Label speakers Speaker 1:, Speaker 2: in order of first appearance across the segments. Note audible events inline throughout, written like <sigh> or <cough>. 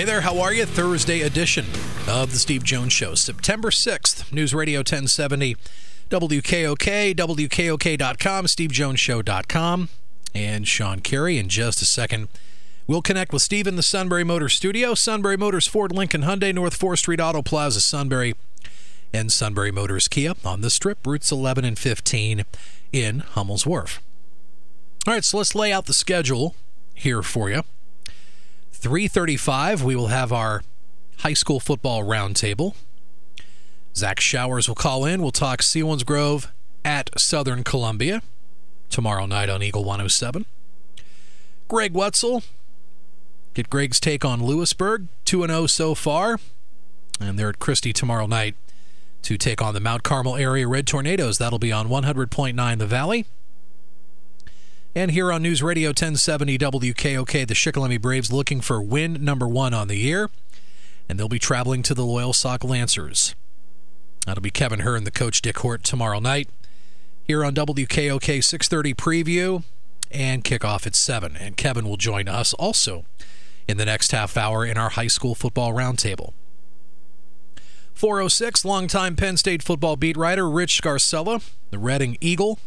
Speaker 1: Hey there, how are you? Thursday edition of the Steve Jones Show, September 6th, News Radio 1070, WKOK, WKOK.com, SteveJonesShow.com, and Sean Carey. In just a second, we'll connect with Steve in the Sunbury Motors studio. Sunbury Motors, Ford, Lincoln, Hyundai, North 4th Street Auto Plaza, Sunbury, and Sunbury Motors Kia on the strip, routes 11 and 15 in Hummel's Wharf. All right, so let's lay out the schedule here for you. 3:35 we will have our high school football roundtable. Zach Showers will call in. We'll talk Selinsgrove at Southern Columbia tomorrow night on Eagle 107. Greg Wetzel get Greg's take on Lewisburg 2 0 so far, and they're at Christy tomorrow night to take on the Mount Carmel area Red Tornadoes. That'll be on 100.9 The Valley. And here on News Radio 1070 WKOK, the Shikellamy Braves looking for win number one on the year. And they'll be traveling to the Loyalsock Lancers. That'll be Kevin Hearn, the coach Dick Hort tomorrow night. Here on WKOK 630 preview and kickoff at 7. And Kevin will join us also in the next half hour in our high school football roundtable. 406, longtime Penn State football beat writer Rich Scarcella, the Reading Eagle,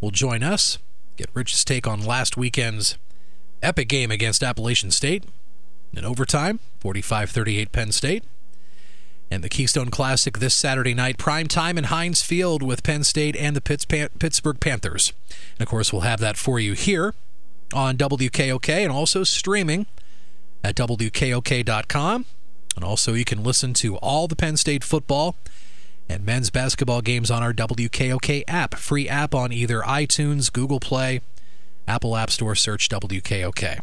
Speaker 1: will join us. Get Rich's take on last weekend's epic game against Appalachian State in overtime, 45 38 Penn State. And the Keystone Classic this Saturday night, prime time in Heinz Field with Penn State and the Pittsburgh Panthers. And of course, we'll have that for you here on WKOK and also streaming at WKOK.com. And also, you can listen to all the Penn State football and men's basketball games on our WKOK app. Free app on either iTunes, Google Play, Apple App Store. Search WKOK.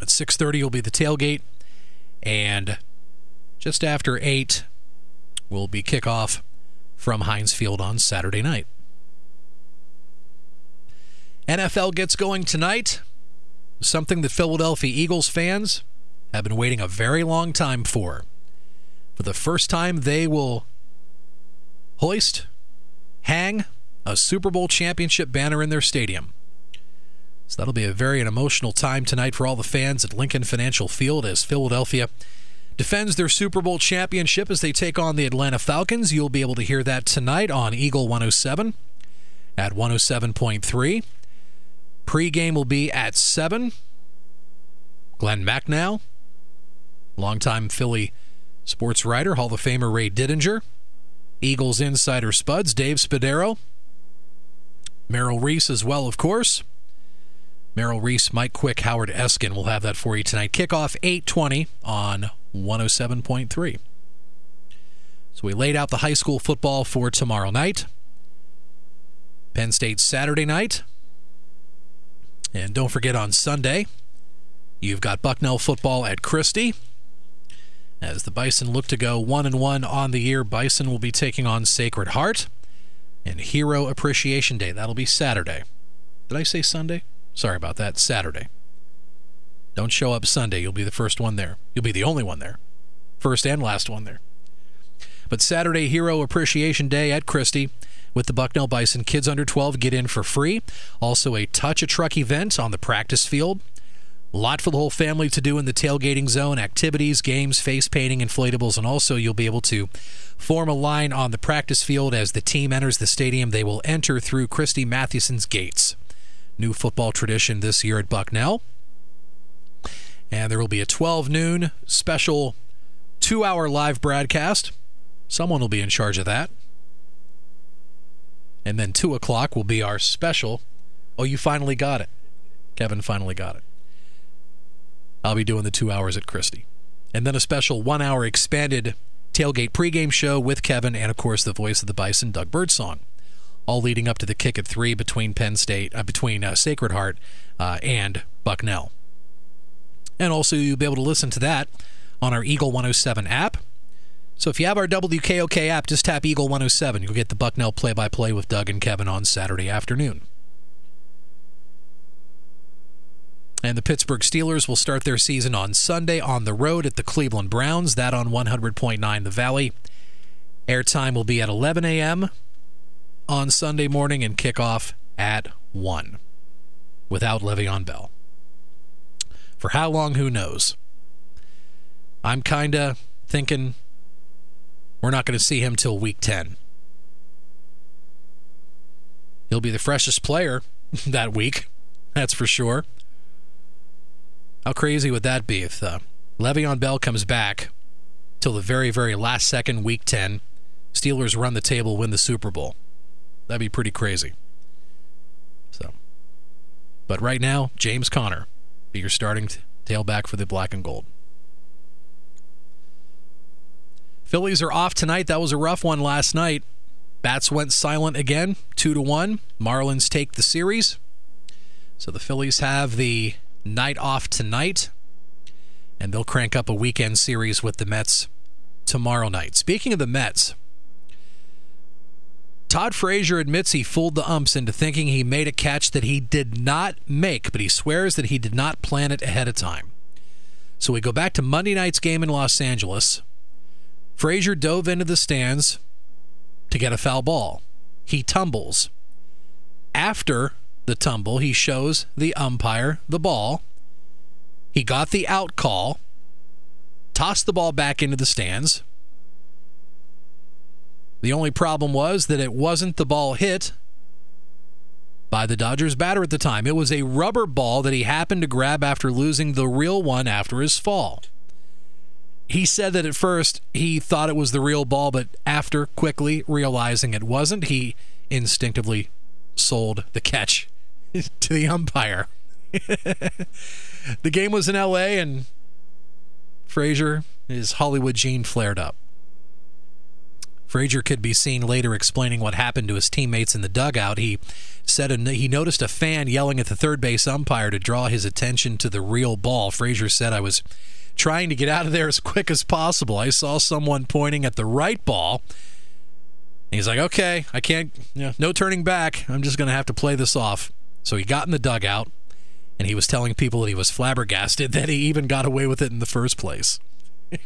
Speaker 1: At 6:30 will be the tailgate, and just after eight will be kickoff from Heinz Field on Saturday night. NFL gets going tonight. Something that Philadelphia Eagles fans have been waiting a very long time for. For the first time, they will hoist, hang a Super Bowl championship banner in their stadium. So that'll be a very an emotional time tonight for all the fans at Lincoln Financial Field as Philadelphia defends their Super Bowl championship as they take on the Atlanta Falcons. You'll be able to hear that tonight on Eagle 107 at 107.3. Pre-game will be at 7. Glenn Macnow, longtime Philly sports writer, Hall of Famer Ray Didinger, Eagles insider Spuds, Dave Spadaro, Merrill Reese as well, of course. Merrill Reese, Mike Quick, Howard Eskin will have that for you tonight. Kickoff 820 on 107.3. So we laid out the high school football for tomorrow night. Penn State Saturday night. And don't forget on Sunday, you've got Bucknell football at Christy. As the Bison look to go one and one on the year, Bison will be taking on Sacred Heart and Hero Appreciation Day. That'll be Saturday. Did I say Sunday? Sorry about that. Saturday. Don't show up Sunday. You'll be the first one there. You'll be the only one there. First and last one there. But Saturday, Hero Appreciation Day at Christy with the Bucknell Bison. Kids under 12 get in for free. Also, a touch a truck event on the practice field. Lot for the whole family to do in the tailgating zone activities, games, face painting, inflatables, and also you'll be able to form a line on the practice field as the team enters the stadium. They will enter through Christy Mathewson's gates. new football tradition this year at Bucknell. And there will be a 12 noon special two hour live broadcast. Someone will be in charge of that. And then 2 o'clock will be our special. Oh, you finally got it. Kevin finally got it. I'll be doing the two hours at Christy. And then a special one hour expanded tailgate pregame show with Kevin and, of course, the voice of the Bison, Doug Birdsong. All leading up to the kick at three between Penn State, uh, between uh, Sacred Heart uh, and Bucknell. And also, you'll be able to listen to that on our Eagle 107 app. So if you have our WKOK app, just tap Eagle 107. You'll get the Bucknell play by play with Doug and Kevin on Saturday afternoon. And the Pittsburgh Steelers will start their season on Sunday on the road at the Cleveland Browns, that on 100.9 The Valley. Airtime will be at 11 a.m. on Sunday morning and kickoff at 1 without Le'Veon Bell. For how long, who knows? I'm kind of thinking we're not going to see him till week 10. He'll be the freshest player <laughs> that week, that's for sure. How crazy would that be if uh, Le'Veon Bell comes back till the very, very last second, week 10, Steelers run the table, win the Super Bowl? That'd be pretty crazy. So, but right now, James Conner be your starting t- tailback for the black and gold. Phillies are off tonight. That was a rough one last night. Bats went silent again, two to one. Marlins take the series. So the Phillies have the night off tonight, and they'll crank up a weekend series with the Mets tomorrow night. Speaking of the Mets, Todd Frazier admits he fooled the umps into thinking he made a catch that he did not make, but he swears that he did not plan it ahead of time. So we go back to Monday night's game in Los Angeles. Frazier dove into the stands to get a foul ball. He tumbles. After the tumble, he shows the umpire the ball. He got the out call, tossed the ball back into the stands. The only problem was that it wasn't the ball hit by the Dodgers batter at the time. It was a rubber ball that he happened to grab after losing the real one after his fall. He said that at first he thought it was the real ball, but after quickly realizing it wasn't, he instinctively sold the catch <laughs> to the umpire. <laughs> the game was in LA and Frazier, his Hollywood gene flared up. Frazier could be seen later explaining what happened to his teammates in the dugout. He said he noticed a fan yelling at the third base umpire to draw his attention to the real ball. Frazier said, I was trying to get out of there as quick as possible. I saw someone pointing at the right ball. He's like, okay, I can't, you know, no turning back. I'm just going to have to play this off. So he got in the dugout and he was telling people that he was flabbergasted that he even got away with it in the first place. <laughs>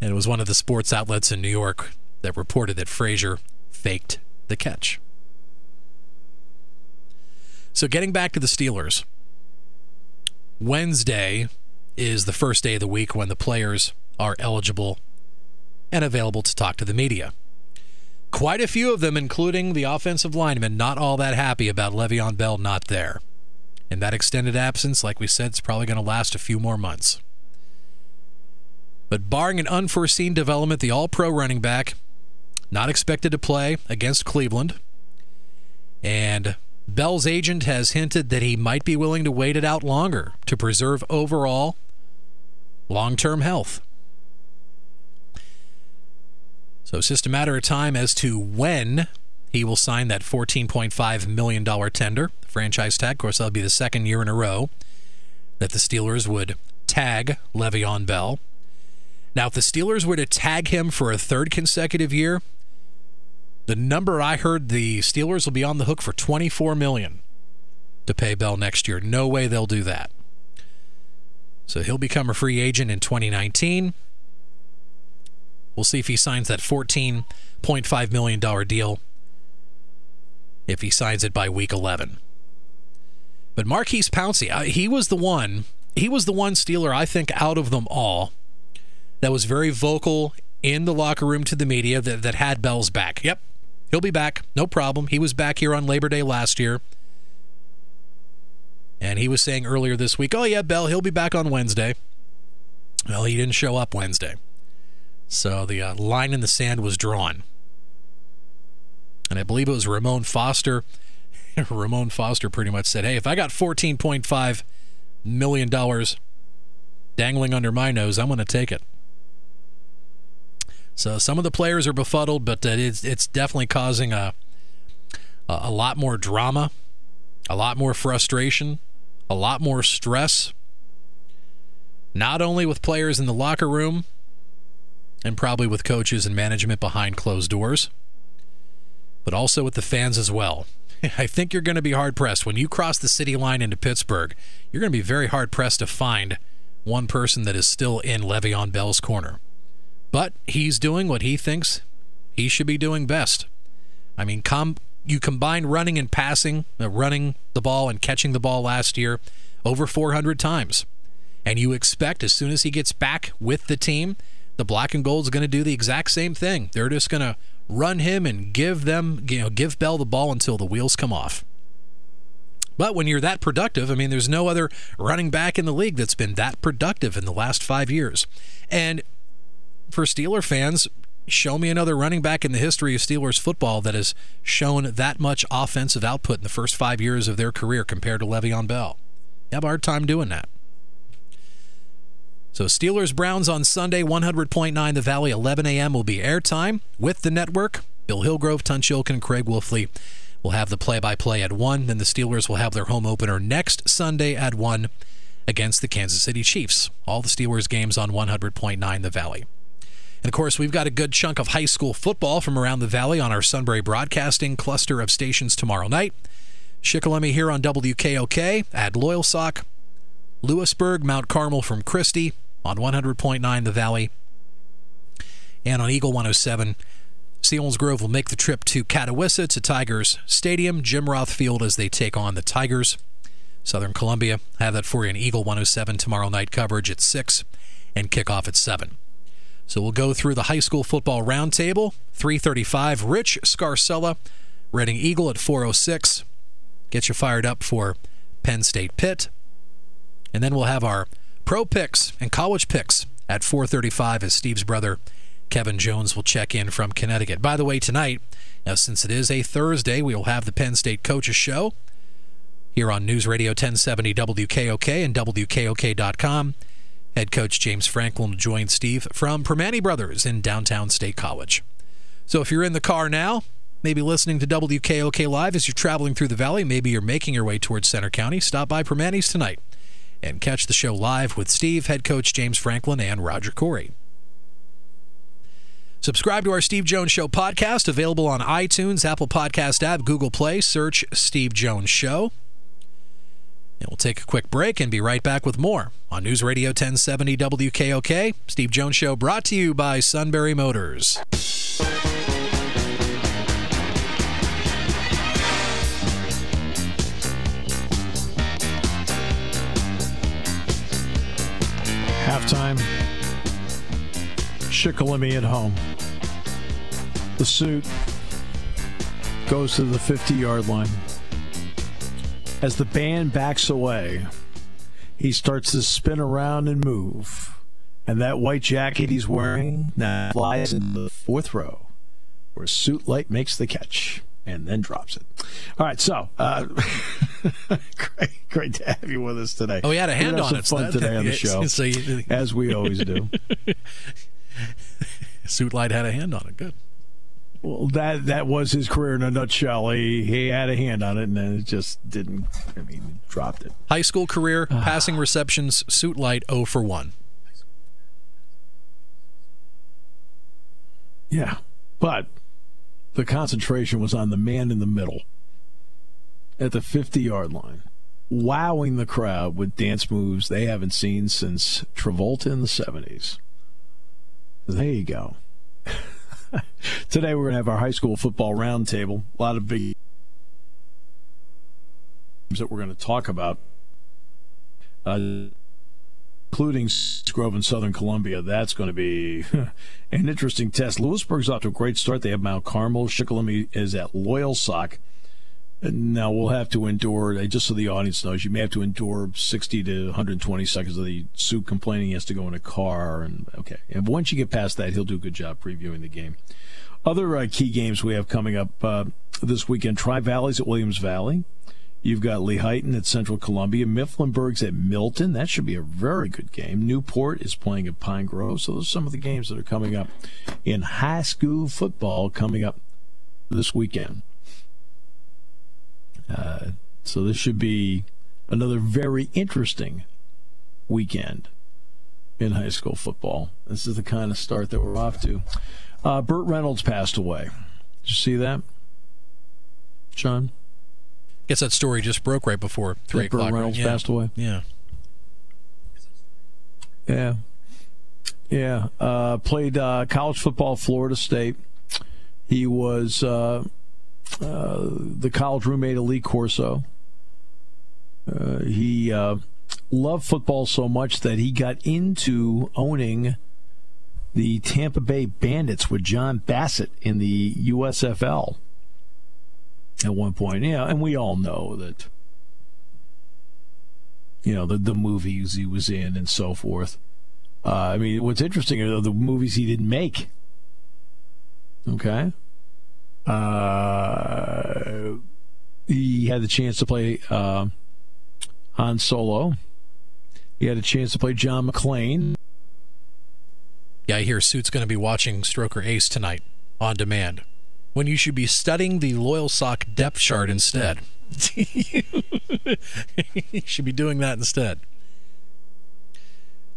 Speaker 1: And it was one of the sports outlets in New York that reported that Frazier faked the catch. So, getting back to the Steelers, Wednesday is the first day of the week when the players are eligible and available to talk to the media. Quite a few of them, including the offensive linemen, not all that happy about Le'Veon Bell not there. And that extended absence, like we said, is probably going to last a few more months. But barring an unforeseen development, the all pro running back not expected to play against Cleveland. And Bell's agent has hinted that he might be willing to wait it out longer to preserve overall long term health. So it's just a matter of time as to when he will sign that $14.5 million tender, franchise tag. Of course, that'll be the second year in a row that the Steelers would tag Le'Veon Bell. Now, if the Steelers were to tag him for a third consecutive year, the number I heard the Steelers will be on the hook for 24 million to pay Bell next year. No way they'll do that. So he'll become a free agent in 2019. We'll see if he signs that $14.5 million deal if he signs it by week 11. But Maurkice Pouncey, he was the one, he was the one Steeler I think out of them all that was very vocal in the locker room to the media that, that had Bell's back. Yep, He'll be back, no problem. He was back here on Labor Day last year. And he was saying earlier this week, oh, yeah, Bell, he'll be back on Wednesday. Well, he didn't show up Wednesday. So the uh, line in the sand was drawn. And I believe it was Ramon Foster. <laughs> Ramon Foster pretty much said, hey, if I got $14.5 million dangling under my nose, I'm going to take it. So some of the players are befuddled, but it's, it's definitely causing a, a lot more drama, a lot more frustration, a lot more stress. Not only with players in the locker room, and probably with coaches and management behind closed doors, but also with the fans as well. <laughs> I think you're going to be hard pressed. When you cross the city line into Pittsburgh, you're going to be very hard pressed to find one person that is still in Le'Veon Bell's corner. But he's doing what he thinks he should be doing best. I mean, com- you combine running and passing, uh, running the ball and catching the ball last year over 400 times. And you expect as soon as he gets back with the team, the black and gold is going to do the exact same thing. They're just going to run him and give them, you know, give Bell the ball until the wheels come off. But when you're that productive, I mean, there's no other running back in the league that's been that productive in the last five years. And for Steeler fans, show me another running back in the history of Steelers football that has shown that much offensive output in the first five years of their career compared to Le'Veon Bell. You have a hard time doing that. So Steelers Browns on Sunday, 100.9 The Valley, 11 a.m. will be airtime with the network. Bill Hillgrove, Tunch Ilkin, Craig Wolfley will have the play-by-play at 1. Then the Steelers will have their home opener next Sunday at 1 against the Kansas City Chiefs. All the Steelers games on 100.9 The Valley. And of course, we've got a good chunk of high school football from around the valley on our Sunbury Broadcasting cluster of stations tomorrow night. Shikellamy here on WKOK, at Loyalsock, Lewisburg, Mount Carmel from Christy, on 100.9 The Valley and on Eagle 107. Selinsgrove will make the trip to Catawissa to Tigers Stadium, Jim Roth Field as they take on the Tigers. Southern Columbia have that for you in Eagle 107 tomorrow night coverage at 6 and kickoff at 7. So we'll go through the high school football roundtable. 335 Rich Scarcella, Reading Eagle at 406. Get you fired up for Penn State Pitt. And then we'll have our Pro picks and college picks at 4:35 as Steve's brother Kevin Jones will check in from Connecticut. By the way, tonight, now since it is a Thursday, we will have the Penn State Coaches Show here on News Radio 1070 WKOK and WKOK.com. Head coach James Franklin will join Steve from Primanti Brothers in downtown State College. So if you're in the car now, maybe listening to WKOK Live as you're traveling through the valley, maybe you're making your way towards Centre County, stop by Primanti's tonight and catch the show live with Steve, head coach James Franklin, and Roger Corey. Subscribe to our Steve Jones Show podcast, available on iTunes, Apple Podcast app, Google Play. Search Steve Jones Show. And we'll take a quick break and be right back with more on News Radio 1070 WKOK. Steve Jones Show brought to you by Sunbury Motors.
Speaker 2: Halftime. Shikellamy at home. The suit goes to the 50 yard line. As the band backs away, he starts to spin around and move. And that white jacket he's wearing now flies in the fourth row, where Suit Light makes the catch and then drops it. All right, so uh, <laughs> great, great to have you with us today.
Speaker 1: Oh, we had a hand on
Speaker 2: some
Speaker 1: it.
Speaker 2: Fun
Speaker 1: that,
Speaker 2: today on the <laughs> show,
Speaker 1: so you,
Speaker 2: as we always do. <laughs>
Speaker 1: Suit Light had a hand on it. Good.
Speaker 2: Well, that that was his career in a nutshell. He he had a hand on it, and then it just didn't. I mean, dropped it.
Speaker 1: High school career, ah. passing receptions, Suit Light 0 for 1.
Speaker 2: Yeah, but the concentration was on the man in the middle at the 50 yard line, wowing the crowd with dance moves they haven't seen since Travolta in the 70s. There you go. <laughs> Today we're going to have our high school football roundtable. A lot of big games that we're going to talk about. Uh, including Grove and Southern Columbia. That's going to be <laughs> an interesting test. Lewisburg's off to a great start. They have Mount Carmel. Shikellamy is at Loyalsock. Now we'll have to endure, uh, just so the audience knows, you may have to endure 60 to 120 seconds of the suit complaining he has to go in a car. And okay, and once you get past that, he'll do a good job previewing the game. Other uh, key games we have coming up uh, this weekend: Tri Valleys at Williams Valley. You've got Lehighton at Central Columbia. Mifflinburg's at Milton. That should be a very good game. Newport is playing at Pine Grove. So those are some of the games that are coming up in high school football coming up this weekend. Uh, so this should be another very interesting weekend in high school football. This is the kind of start that we're off to. Uh, Burt Reynolds passed away. Did you see that, John?
Speaker 1: Guess that story just broke right before three
Speaker 2: that o'clock. Burt Reynolds
Speaker 1: right?
Speaker 2: passed away.
Speaker 1: Yeah.
Speaker 2: Yeah. Yeah. Uh, played uh, college football, Florida State. He was uh, the college roommate of Lee Corso. Uh, he uh, loved football so much that he got into owning the Tampa Bay Bandits with John Bassett in the USFL at one point. Yeah, and we all know that you know the the movies he was in and so forth. Uh, I mean, what's interesting are the movies he didn't make. Okay. Uh, he had the chance to play uh, Han Solo. He had a chance to play John McClane.
Speaker 1: Yeah, I hear Suit's going to be watching Stroker Ace tonight on demand when you should be studying the Loyalsock depth chart instead. <laughs> you should be doing that instead.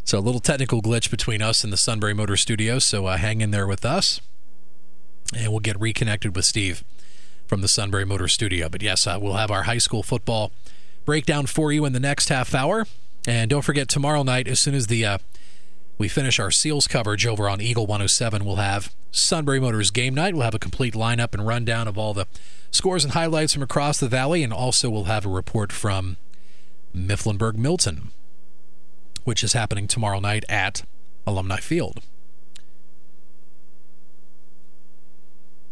Speaker 1: So, a little technical glitch between us and the Sunbury Motor Studio, so uh, hang in there with us and we'll get reconnected with Steve from the Sunbury Motor Studio. But yes, uh, we'll have our high school football breakdown for you in the next half hour. And don't forget, tomorrow night, as soon as the uh, we finish our Seals coverage over on Eagle 107, we'll have Sunbury Motors game night. We'll have a complete lineup and rundown of all the scores and highlights from across the valley, and also we'll have a report from Mifflinburg Milton, which is happening tomorrow night at Alumni Field.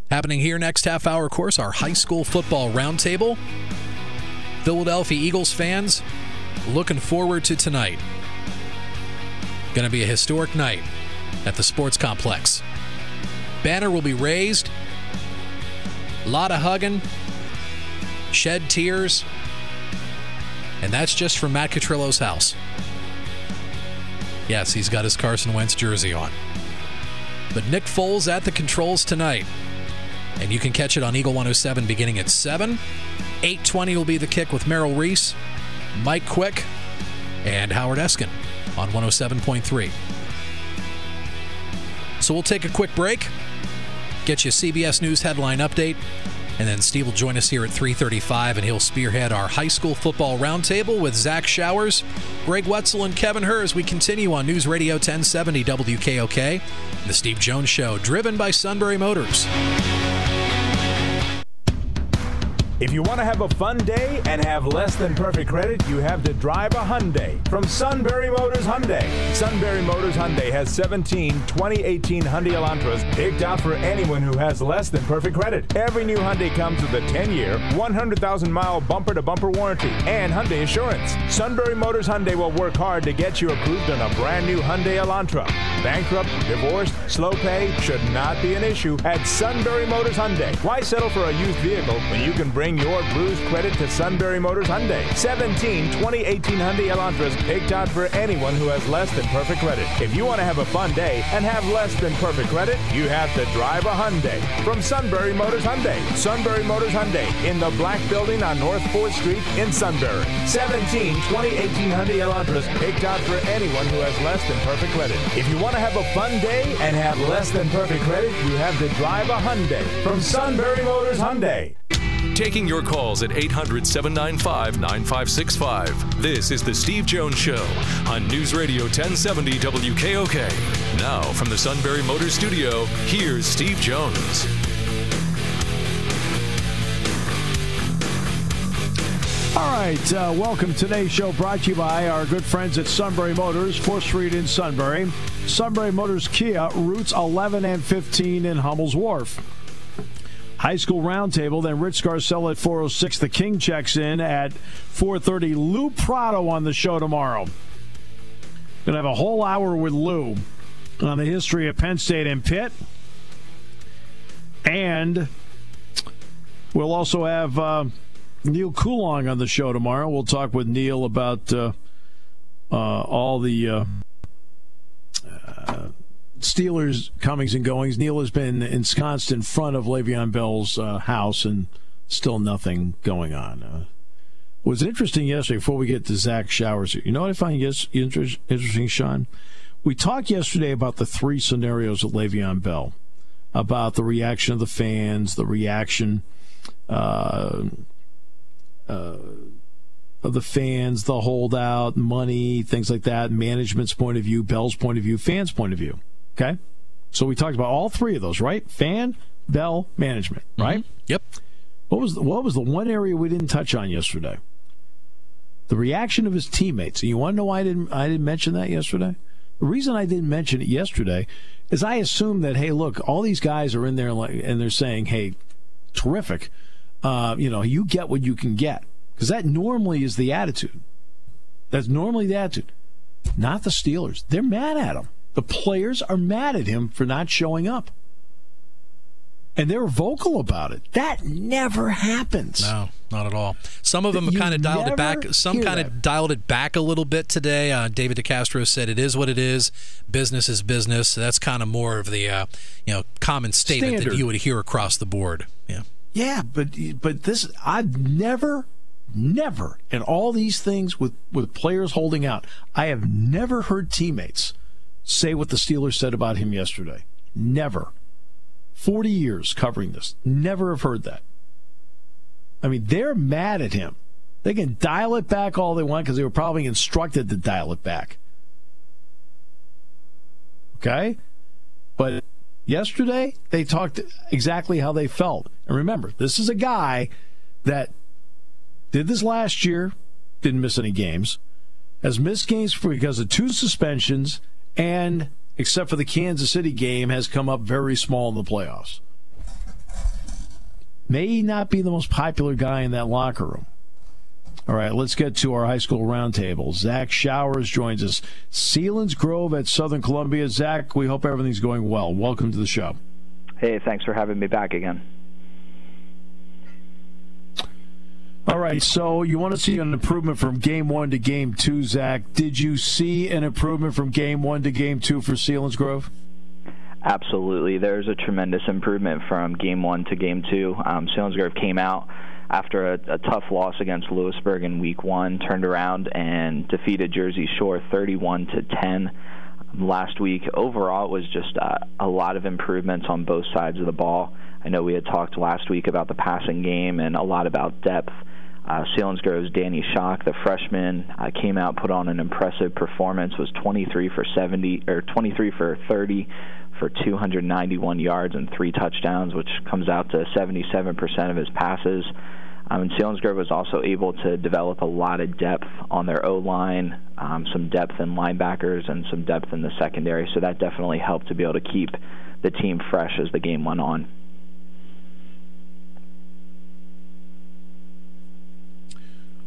Speaker 1: Happening here next half hour, course, our high school football roundtable. Philadelphia Eagles fans looking forward to tonight. Going to be a historic night at the sports complex. Banner will be raised. A lot of hugging, shed tears, and that's just from Matt Catrillo's house. Yes, he's got his Carson Wentz jersey on. But Nick Foles at the controls tonight. And you can catch it on Eagle 107 beginning at 7. 820 will be the kick with Merrill Reese, Mike Quick, and Howard Eskin on 107.3. So we'll take a quick break, get you a CBS News headline update, and then Steve will join us here at 3:35, and he'll spearhead our high school football roundtable with Zach Showers, Greg Wetzel, and Kevin Herr as we continue on News Radio 1070 WKOK, the Steve Jones Show, driven by Sunbury Motors.
Speaker 3: If you want to have a fun day and have less than perfect credit, you have to drive a Hyundai from Sunbury Motors Hyundai. Sunbury Motors Hyundai has 17 2018 Hyundai Elantras picked out for anyone who has less than perfect credit. Every new Hyundai comes with a 10-year, 100,000-mile bumper-to-bumper warranty and Hyundai Assurance. Sunbury Motors Hyundai will work hard to get you approved on a brand new Hyundai Elantra. Bankrupt, divorced, slow pay should not be an issue at Sunbury Motors Hyundai. Why settle for a used vehicle when you can bring your bruised credit to Sunbury Motors Hyundai. 17 2018 Hyundai Elantras picked out for anyone who has less than perfect credit. If you want to have a fun day and have less than perfect credit, you have to drive a Hyundai from Sunbury Motors Hyundai. Sunbury Motors Hyundai in the black building on North 4th Street in Sunbury. 17 2018 Hyundai Elantras picked out for anyone who has less than perfect credit. If you want to have a fun day and have less than perfect credit, you have to drive a Hyundai from Sunbury Motors Hyundai.
Speaker 4: Taking your calls at 800 795 9565. This is The Steve Jones Show on News Radio 1070 WKOK. Now, from the Sunbury Motor Studio, here's Steve Jones.
Speaker 2: All right, uh, welcome. Today's show brought to you by our good friends at Sunbury Motors, 4th Street in Sunbury. Sunbury Motors Kia, routes 11 and 15 in Hummel's Wharf. High School Roundtable, then Rich Scarcella at 406. The King checks in at 430. Lou Prato on the show tomorrow. Gonna have a whole hour with Lou on the history of Penn State and Pitt. And we'll also have uh, Neal Coolong on the show tomorrow. We'll talk with Neal about uh, uh, all the uh, uh, Steelers comings and goings. Neal has been ensconced in front of Le'Veon Bell's uh, house and still nothing going on. Was interesting yesterday before we get to Zach Showers. You know what I find yes, interesting, Sean? We talked yesterday about the three scenarios of Le'Veon Bell, about the reaction of the fans, the reaction uh, uh, of the fans, the holdout, money, things like that, management's point of view, Bell's point of view, fans' point of view. Okay? So we talked about all three of those, right? Fan, Bell, management, mm-hmm. right?
Speaker 1: Mm-hmm. Yep.
Speaker 2: What was the, what was the one area we didn't touch on yesterday? The reaction of his teammates. And you want to know why I didn't I didn't mention that yesterday? The reason I didn't mention it yesterday is I assume that hey, look, all these guys are in there and they're saying, hey, terrific. Uh, you know, you get what you can get because that normally is the attitude. That's normally the attitude. Not the Steelers. They're mad at him. The players are mad at him for not showing up. And they're vocal about it. That never happens.
Speaker 1: No, not at all. Some of them kind of dialed it back. Some kind of dialed it back a little bit today. Uh, David DeCastro said it is what it is. Business is business. That's kind of more of the uh, you know common statement Standard. that you would hear across the board. Yeah.
Speaker 2: Yeah, but but this I've never never in all these things with with players holding out, I have never heard teammates say what the Steelers said about him yesterday. Never. 40 years covering this. Never have heard that. I mean, they're mad at him. They can dial it back all they want because they were probably instructed to dial it back. Okay? But yesterday, they talked exactly how they felt. And remember, this is a guy that did this last year, didn't miss any games, has missed games because of two suspensions, and except for the Kansas City game, has come up very small in the playoffs. May not be the most popular guy in that locker room. All right, let's get to our high school roundtable. Zach Showers joins us. Selinsgrove at Southern Columbia. Zach, we hope everything's going well. Welcome to the show.
Speaker 5: Hey, thanks for having me back again.
Speaker 2: All right, so you want to see an improvement from game one to game two, Zach. Did you see an improvement from game one to game two for Selinsgrove?
Speaker 5: Absolutely. There's a tremendous improvement from game one to game two. Um, Grove came out after a, a tough loss against Lewisburg in week one, turned around and defeated Jersey Shore 31 to 10 last week. Overall, it was just uh, a lot of improvements on both sides of the ball. I know we had talked last week about the passing game and a lot about depth. Uh, Selinsgrove's Danny Shock, the freshman, uh, came out, put on an impressive performance. Was 23 for 70 or 23 for 30 for 291 yards and three touchdowns, which comes out to 77% of his passes. Um, and Selinsgrove was also able to develop a lot of depth on their O line, um, some depth in linebackers, and some depth in the secondary. So that definitely helped to be able to keep the team fresh as the game went on.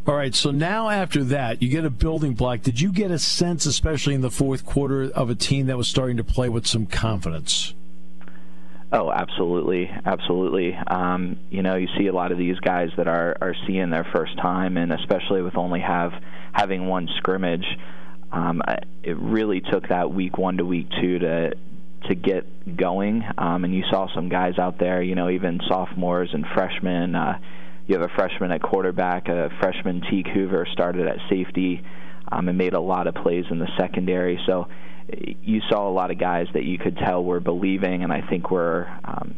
Speaker 2: All right, so now after that, you get a building block. Did you get a sense, especially in the fourth quarter, of a team that was starting to play with some confidence?
Speaker 5: Oh, absolutely, absolutely. Um, you know, you see a lot of these guys that are are seeing their first time, and especially with only have having one scrimmage, um, it really took that week one to week two to to get going. Um, and you saw some guys out there, you know, even sophomores and freshmen. Uh, you have a freshman at quarterback, a freshman Teague Hoover started at safety, um, and made a lot of plays in the secondary. So you saw a lot of guys that you could tell were believing, and I think were um,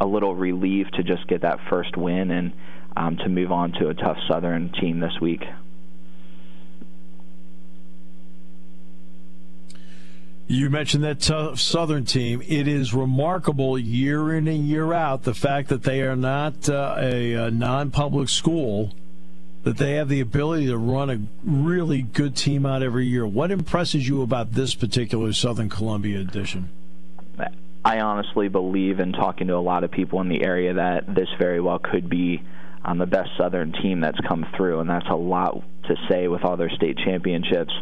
Speaker 5: a little relieved to just get that first win and um, to move on to a tough Southern team this week.
Speaker 2: You mentioned that tough Southern team. It is remarkable year in and year out the fact that they are not uh, a, a non public school that they have the ability to run a really good team out every year. What impresses you about this particular Southern Columbia edition?
Speaker 5: I honestly believe in talking to a lot of people in the area that this very well could be um, the best Southern team that's come through, and that's a lot to say with all their state championships.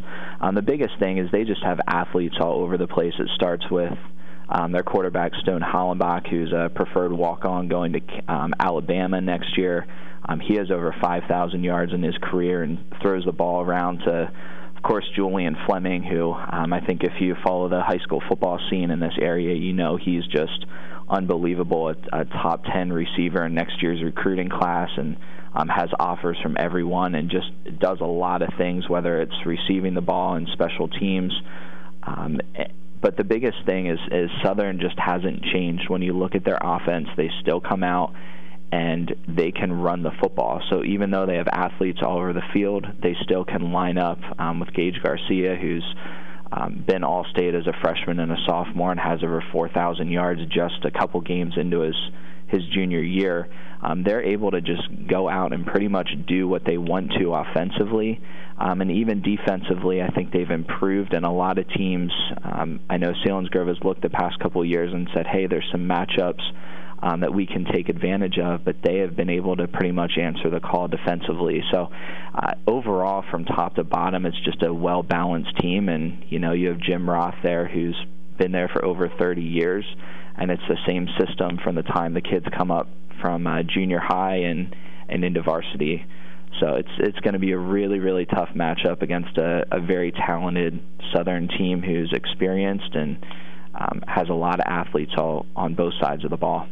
Speaker 5: Um, the biggest thing is they just have athletes all over the place. It starts with um, their quarterback Stone Hollenbach, who's a preferred walk-on going to um, Alabama next year. Um, he has over 5,000 yards in his career and throws the ball around to, of course, Julian Fleming, who um, I think if you follow the high school football scene in this area, you know he's just unbelievable, a, a top 10 receiver in next year's recruiting class, and um, has offers from everyone, and just does a lot of things, whether it's receiving the ball and special teams. Um, but the biggest thing is, is Southern just hasn't changed. When you look at their offense, they still come out and they can run the football. So even though they have athletes all over the field, they still can line up um, with Gaige Garcia, who's um, been All State as a freshman and a sophomore and has over 4,000 yards just a couple games into his his junior year. Um, they're able to just go out and pretty much do what they want to offensively. Um, and even defensively, I think they've improved. And a lot of teams, um, I know Selinsgrove has looked the past couple of years and said, hey, there's some matchups um, that we can take advantage of, but they have been able to pretty much answer the call defensively. So uh, overall, from top to bottom, it's just a well balanced team, and you know you have Jim Roth there, who's been there for over 30 years, and it's the same system from the time the kids come up from uh, junior high and and into varsity. So it's it's going to be a really really tough matchup against a, a very talented Southern team who's experienced and um, has a lot of athletes all on both sides of the ball.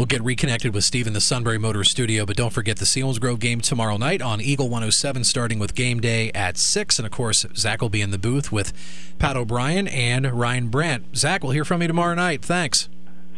Speaker 1: We'll get reconnected with Steve in the Sunbury Motor studio, but don't forget the Selinsgrove game tomorrow night on Eagle 107, starting with game day at 6. And of course, Zach will be in the booth with Pat O'Brien and Ryan Brandt. Zach, we'll hear from you tomorrow night. Thanks.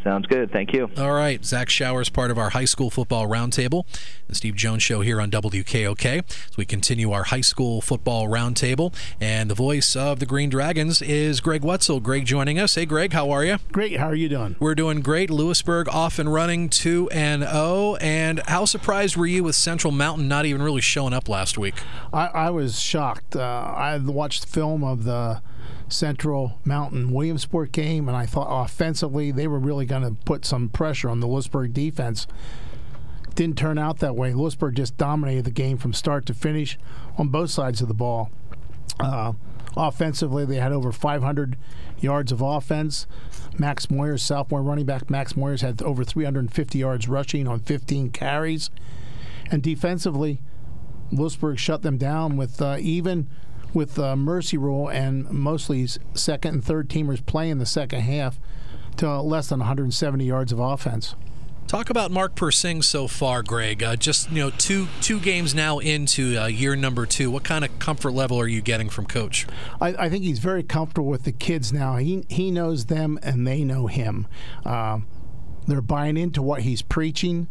Speaker 5: Sounds good. Thank you.
Speaker 1: All right. Zach Showers, part of our high school football roundtable, the Steve Jones Show here on WKOK. So we continue our high school football roundtable. And the voice of the Green Dragons is Greg Wetzel. Greg joining us. Hey, Greg, how are you?
Speaker 6: Great. How are you doing?
Speaker 1: We're doing great. Lewisburg off and running 2 and 0. And how surprised were you with Central Mountain not even really showing up last week?
Speaker 6: I, I was shocked. Uh, I watched film of the Central Mountain Williamsport game, and I thought offensively they were really going to put some pressure on the Lewisburg defense. Didn't turn out that way. Lewisburg just dominated the game from start to finish on both sides of the ball. Uh, offensively, they had over 500 yards of offense. Max Moyers, sophomore running back Max Moyers, had over 350 yards rushing on 15 carries. And defensively, Lewisburg shut them down with uh, even with uh, mercy rule and mostly second and third teamers playing the second half to less than 170 yards of offense.
Speaker 1: Talk about Mark Persing so far, Greg. Uh, just you know, two two games now into uh, year number two. What kind of comfort level are you getting from Coach?
Speaker 6: I, I, think he's very comfortable with the kids now. He he knows them and they know him. Uh, they're buying into what he's preaching.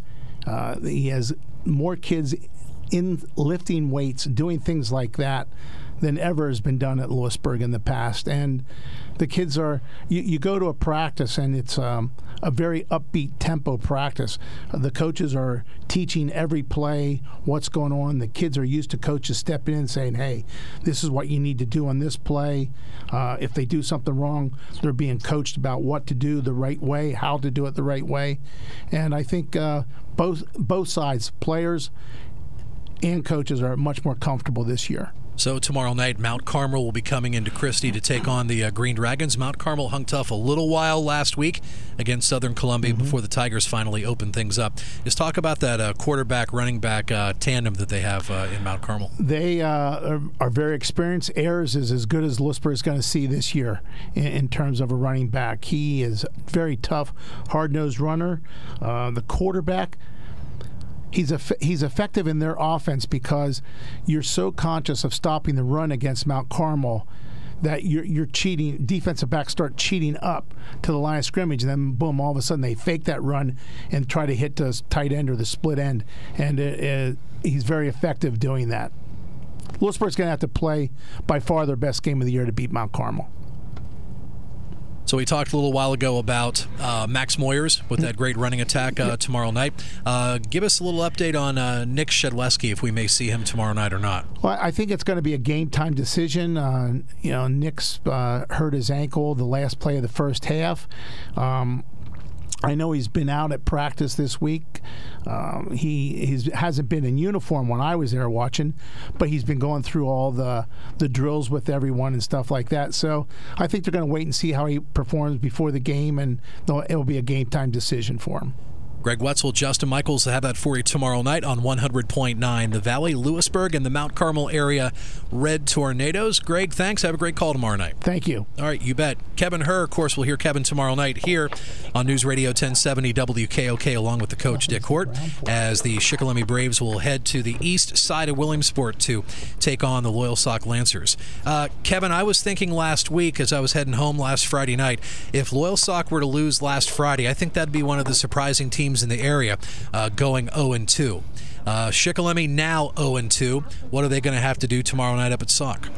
Speaker 6: Uh, he has more kids in lifting weights, doing things like that than ever has been done at Lewisburg in the past. And the kids are, you, you go to a practice and it's um, a very upbeat tempo practice. The coaches are teaching every play what's going on. The kids are used to coaches stepping in and saying, hey, this is what you need to do on this play. Uh, if they do something wrong, they're being coached about what to do the right way, how to do it the right way. And I think uh, both both sides, players and coaches, are much more comfortable this year.
Speaker 1: So tomorrow night, Mount Carmel will be coming into Christy to take on the uh, Green Dragons. Mount Carmel hung tough a little while last week against Southern Columbia mm-hmm. before the Tigers finally opened things up. Just talk about that uh, quarterback running back uh, tandem that they have uh, in Mount Carmel.
Speaker 6: They uh, are, are, very experienced. Ayers is as good as Lewisburg is going to see this year in, in, terms of a running back. He is very tough, hard nosed runner. Uh, the quarterback he's he's effective in their offense because you're so conscious of stopping the run against Mount Carmel that you're, you're cheating. Defensive backs start cheating up to the line of scrimmage, and then boom, all of a sudden they fake that run and try to hit the tight end or the split end, and it, it, he's very effective doing that. Lewisburg's going to have to play by far their best game of the year to beat Mount Carmel.
Speaker 1: So we talked a little while ago about uh, Max Moyers with that great running attack uh, tomorrow night. Uh, give us a little update on uh, Nick Shedleski if we may see him tomorrow night or not.
Speaker 6: Well, I think it's going to be a game time decision. Uh, you know, Nick's uh, hurt his ankle the last play of the first half. Um, I know he's been out at practice this week. Um, he hasn't been in uniform when I was there watching, but he's been going through all the the drills with everyone and stuff like that. So I think they're going to wait and see how he performs before the game, and it'll be a game time decision for him.
Speaker 1: Greg Wetzel, Justin Michaels have that for you tomorrow night on 100.9 The Valley, Lewisburg, and the Mount Carmel area Red Tornadoes. Greg, thanks. Have a great call tomorrow night.
Speaker 6: Thank you.
Speaker 1: All right, you bet. Kevin Herr, of course, we'll hear Kevin tomorrow night here on News Radio 1070 WKOK along with the coach Dick Hort as the Shikellamy Braves will head to the east side of Williamsport to take on the Loyalsock Lancers. Uh, Kevin, I was thinking last week as I was heading home last Friday night, if Loyalsock were to lose last Friday, I think that'd be one of the surprising teams teams in the area uh, going 0 and 2. Uh, Shikellamy now 0 and 2. What are they going to have to do tomorrow night up at Sauk?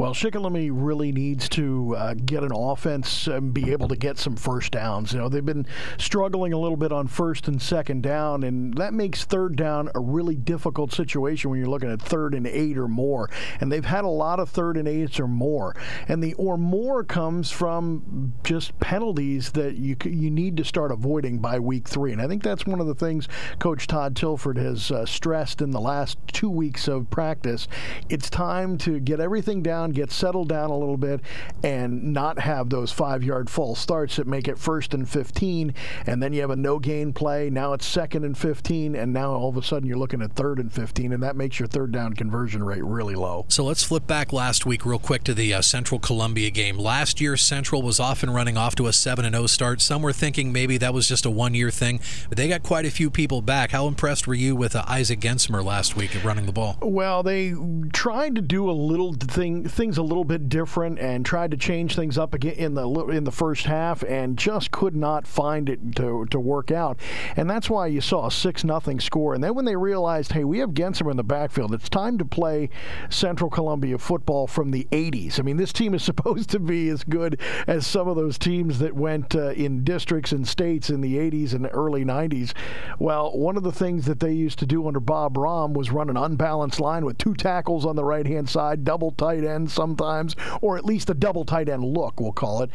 Speaker 7: Well, Shikellamy really needs to uh, get an offense and be able to get some first downs. You know, they've been struggling a little bit on first and second down, and that makes third down a really difficult situation when you're looking at third and eight or more. And they've had a lot of third and eights or more. And the or more comes from just penalties that you you need to start avoiding by week three. And I think that's one of the things Coach Todd Tilford has uh, stressed in the last two weeks of practice. It's time to get everything down down, get settled down a little bit, and not have those five yard false starts that make it first and 15, and then you have a no gain play. Now it's second and 15, and now all of a sudden you're looking at third and 15, and that makes your third down conversion rate really low.
Speaker 1: So let's flip back last week real quick to the uh, Central Columbia game. Last year, Central was often running off to a 7 0 start. Some were thinking maybe that was just a one year thing, but they got quite a few people back. How impressed were you with uh, Isaac Gensmer last week at running the ball?
Speaker 7: Well, they tried to do a little thing things a little bit different and tried to change things up again in the in the first half and just could not find it to, to work out. And that's why you saw a 6 nothing score. And then when they realized, hey, we have Gensmer in the backfield, it's time to play Central Columbia football from the 80s. I mean, this team is <laughs> supposed to be as good as some of those teams that went uh, in districts and states in the 80s and early 90s. Well, one of the things that they used to do under Bob Rom was run an unbalanced line with two tackles on the right hand side, double tight ends sometimes, or at least a double tight end look, we'll call it.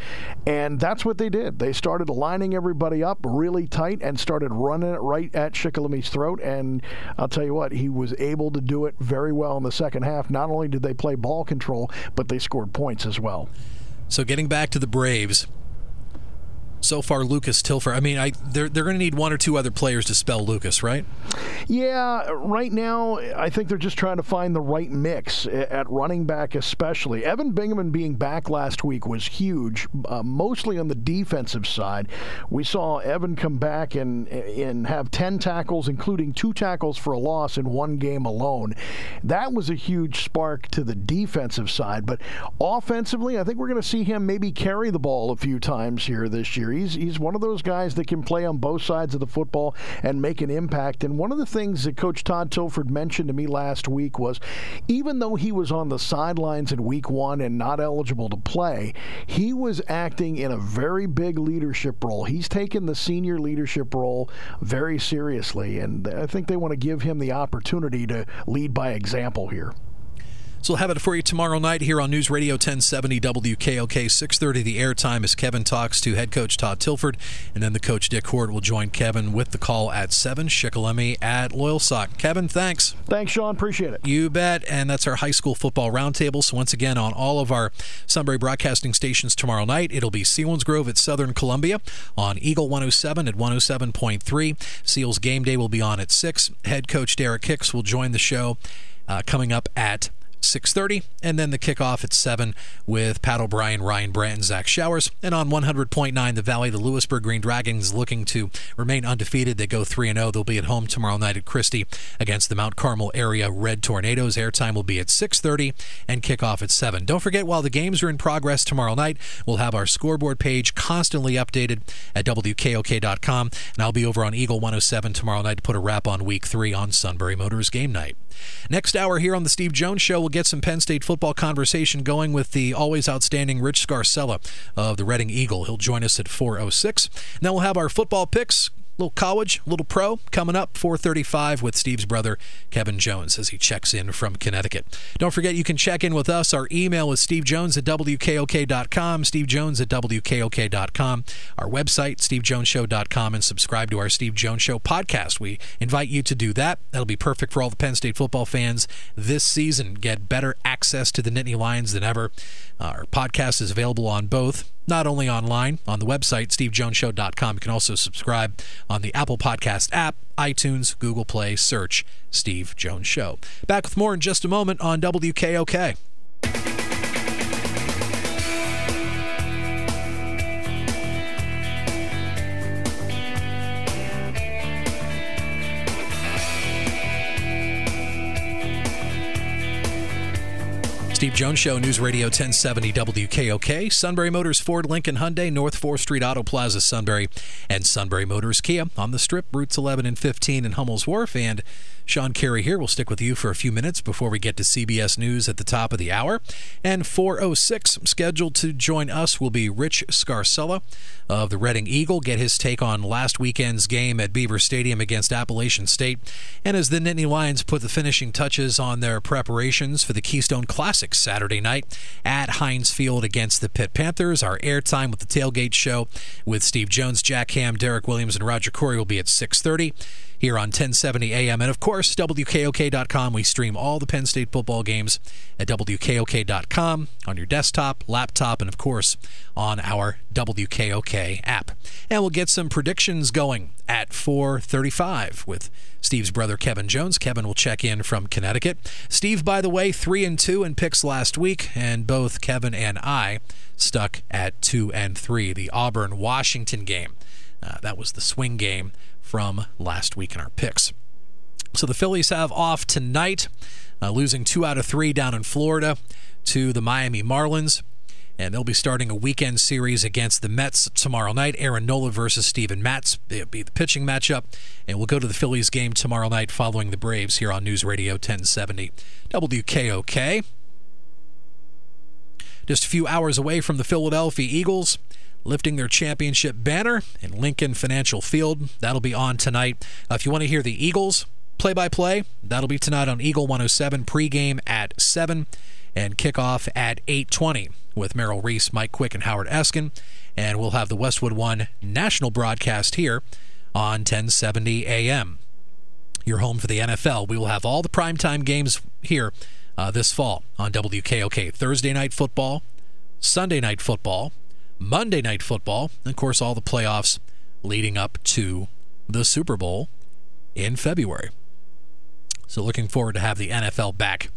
Speaker 7: And that's what they did. They started lining everybody up really tight and started running it right at Shikellamy's throat. And I'll tell you what, he was able to do it very well in the second half. Not only did they play ball control, but they scored points as well.
Speaker 1: So getting back to the Braves, so far Lucas Tilford. I mean, I they're they're going to need one or two other players to spell Lucas, right?
Speaker 7: Yeah, right now I think they're just trying to find the right mix at running back, especially. Evan Bingaman being back last week was huge, uh, mostly on the defensive side. We saw Evan come back and and have ten tackles, including two tackles for a loss in one game alone. That was a huge spark to the defensive side, but offensively, I think we're going to see him maybe carry the ball a few times here this year. He's he's one of those guys that can play on both sides of the football and make an impact. And one of the things that Coach Todd Tilford mentioned to me last week was, even though he was on the sidelines in Week One and not eligible to play, he was acting in a very big leadership role. He's taken the senior leadership role very seriously, and I think they want to give him the opportunity to lead by example here.
Speaker 1: So we'll have it for you tomorrow night here on News Radio 1070 WKOK 6:30. The airtime as Kevin talks to head coach Todd Tilford, and then the coach Dick Hort will join Kevin with the call at seven. Shikellamy at Loyalsock. Kevin, thanks.
Speaker 7: Thanks, Sean. Appreciate it.
Speaker 1: You bet. And that's our high school football roundtable. So once again, on all of our Sunbury broadcasting stations tomorrow night, it'll be Selinsgrove at Southern Columbia on Eagle 107 at 107.3. Seals game day will be on at six. Head coach Derek Hicks will join the show. Uh, coming up at 6.30, and then the kickoff at 7 with Pat O'Brien, Ryan Brandt, and Zach Showers. And on 100.9, the Valley, the Lewisburg Green Dragons looking to remain undefeated. They go 3-0. They'll be at home tomorrow night at Christy against the Mount Carmel area Red Tornadoes. Airtime will be at 6.30 and kickoff at 7. Don't forget, while the games are in progress tomorrow night, we'll have our scoreboard page constantly updated at WKOK.com, and I'll be over on Eagle 107 tomorrow night to put a wrap on Week 3 on Sunbury Motors Game Night. Next hour here on the Steve Jones Show, we'll get some Penn State football conversation going with the always outstanding Rich Scarcella of the Reading Eagle. He'll join us at 4.06. And then we'll have our football picks little college, little pro coming up 435 with Steve's brother Kevin Jones as he checks in from Connecticut. Don't forget you can check in with us. Our email is stevejones at wkok.com, stevejones at wkok.com, our website stevejonesshow.com and subscribe to our Steve Jones Show podcast. We invite you to do that. That'll be perfect for all the Penn State football fans this season. Get better access to the Nittany Lions than ever. Our podcast is available on both not only online on the website, stevejonesshow.com. You can also subscribe on the Apple Podcast app, iTunes, Google Play, search Steve Jones Show. Back with more in just a moment on WKOK. Steve Jones Show, News Radio 1070 WKOK, Sunbury Motors, Ford, Lincoln, Hyundai, North 4th Street Auto Plaza, Sunbury, and Sunbury Motors, Kia on the Strip, routes 11 and 15 in Hummel's Wharf, and Sean Carey here. We'll stick with you for a few minutes before we get to CBS News at the top of the hour. And 406 scheduled to join us will be Rich Scarcella of the Reading Eagle. Get his take on last weekend's game at Beaver Stadium against Appalachian State. And as the Nittany Lions put the finishing touches on their preparations for the Keystone Classic Saturday night at Heinz Field against the Pitt Panthers. Our airtime with the tailgate show with Steve Jones, Jack Ham, Derek Williams, and Roger Corey will be at 630 here on 1070 AM. And of course, WKOK.com. We stream all the Penn State football games at WKOK.com on your desktop, laptop, and of course on our WKOK app. And we'll get some predictions going at 435 with Steve's brother Kevin Jones. Kevin will check in from Connecticut. Steve, by the way, 3 and 2 in picks last week, and both Kevin and I stuck at 2 and 3. The Auburn Washington game. Uh, that was the swing game from last week in our picks. So the Phillies have off tonight, uh, losing two out of three down in Florida to the Miami Marlins. And they'll be starting a weekend series against the Mets tomorrow night. Aaron Nola versus Steven Matz. It'll be the pitching matchup. And we'll go to the Phillies game tomorrow night following the Braves here on News Radio 1070 WKOK. Just a few hours away from the Philadelphia Eagles lifting their championship banner in Lincoln Financial Field. That'll be on tonight. Uh, if you want to hear the Eagles play by play, that'll be tonight on Eagle 107 pregame at 7 and kickoff at 8:20 with Merrill Reese, Mike Quick, and Howard Eskin. And we'll have the Westwood One national broadcast here on 1070 AM. Your home for the NFL. We will have all the primetime games here uh, this fall on WKOK. Thursday night football, Sunday night football, Monday Night Football, and of course, all the playoffs leading up to the Super Bowl in February. So, looking forward to have the NFL back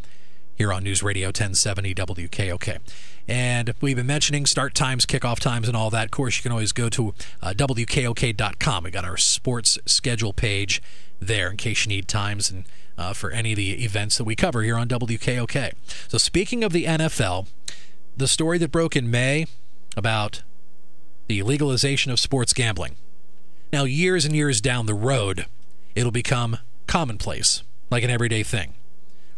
Speaker 1: here on News Radio 1070 WKOK. And we've been mentioning start times, kickoff times, and all that. Of course, you can always go to uh, WKOK.com. We got our sports schedule page there in case you need times and uh, for any of the events that we cover here on WKOK. So, speaking of the NFL, the story that broke in May about the legalization of sports gambling. Now, years and years down the road, it'll become commonplace, like an everyday thing.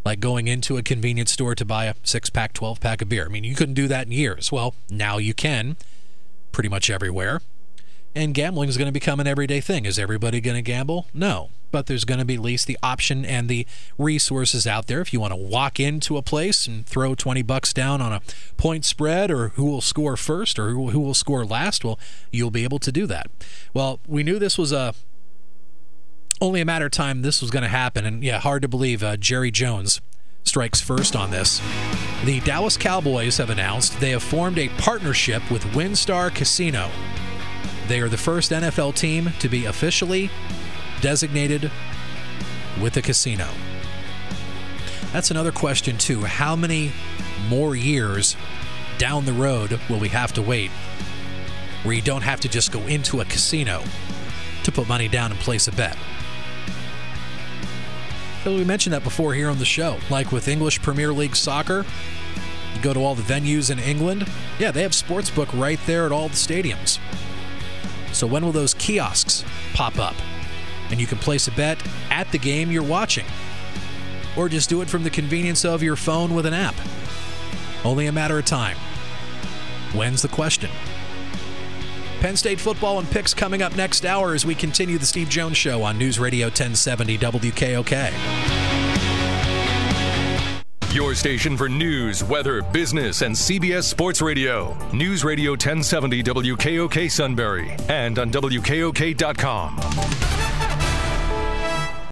Speaker 1: Like going into a convenience store to buy a six pack, 12 pack of beer. I mean, you couldn't do that in years. Well, now you can, pretty much everywhere. And gambling is going to become an everyday thing. Is everybody going to gamble? No. But there's going to be at least the option and the resources out there. If you want to walk into a place and throw 20 bucks down on a point spread or who will score first or who will score last well you'll be able to do that. Well we knew this was a only a matter of time this was going to happen. And yeah hard to believe uh, jerry jones strikes first on this. The dallas cowboys have announced they have formed a partnership with winstar casino they are the first nfl team to be officially designated with a casino. That's another question, too. How many more years down the road will we have to wait where you don't have to just go into a casino to put money down and place a bet? We mentioned that before here on the show. Like with English Premier League soccer, you go to all the venues in England. Yeah, they have sportsbook right there at all the stadiums. So when will those kiosks pop up? and you can place a bet at the game you're watching. or just do it from the convenience of your phone with an app. Only a matter of time. When's the question? Penn State football and picks coming up next hour as we continue the Steve Jones Show on News Radio 1070 WKOK.
Speaker 4: Your station for news, weather, business, and CBS Sports Radio. News Radio 1070 WKOK Sunbury and on WKOK.com.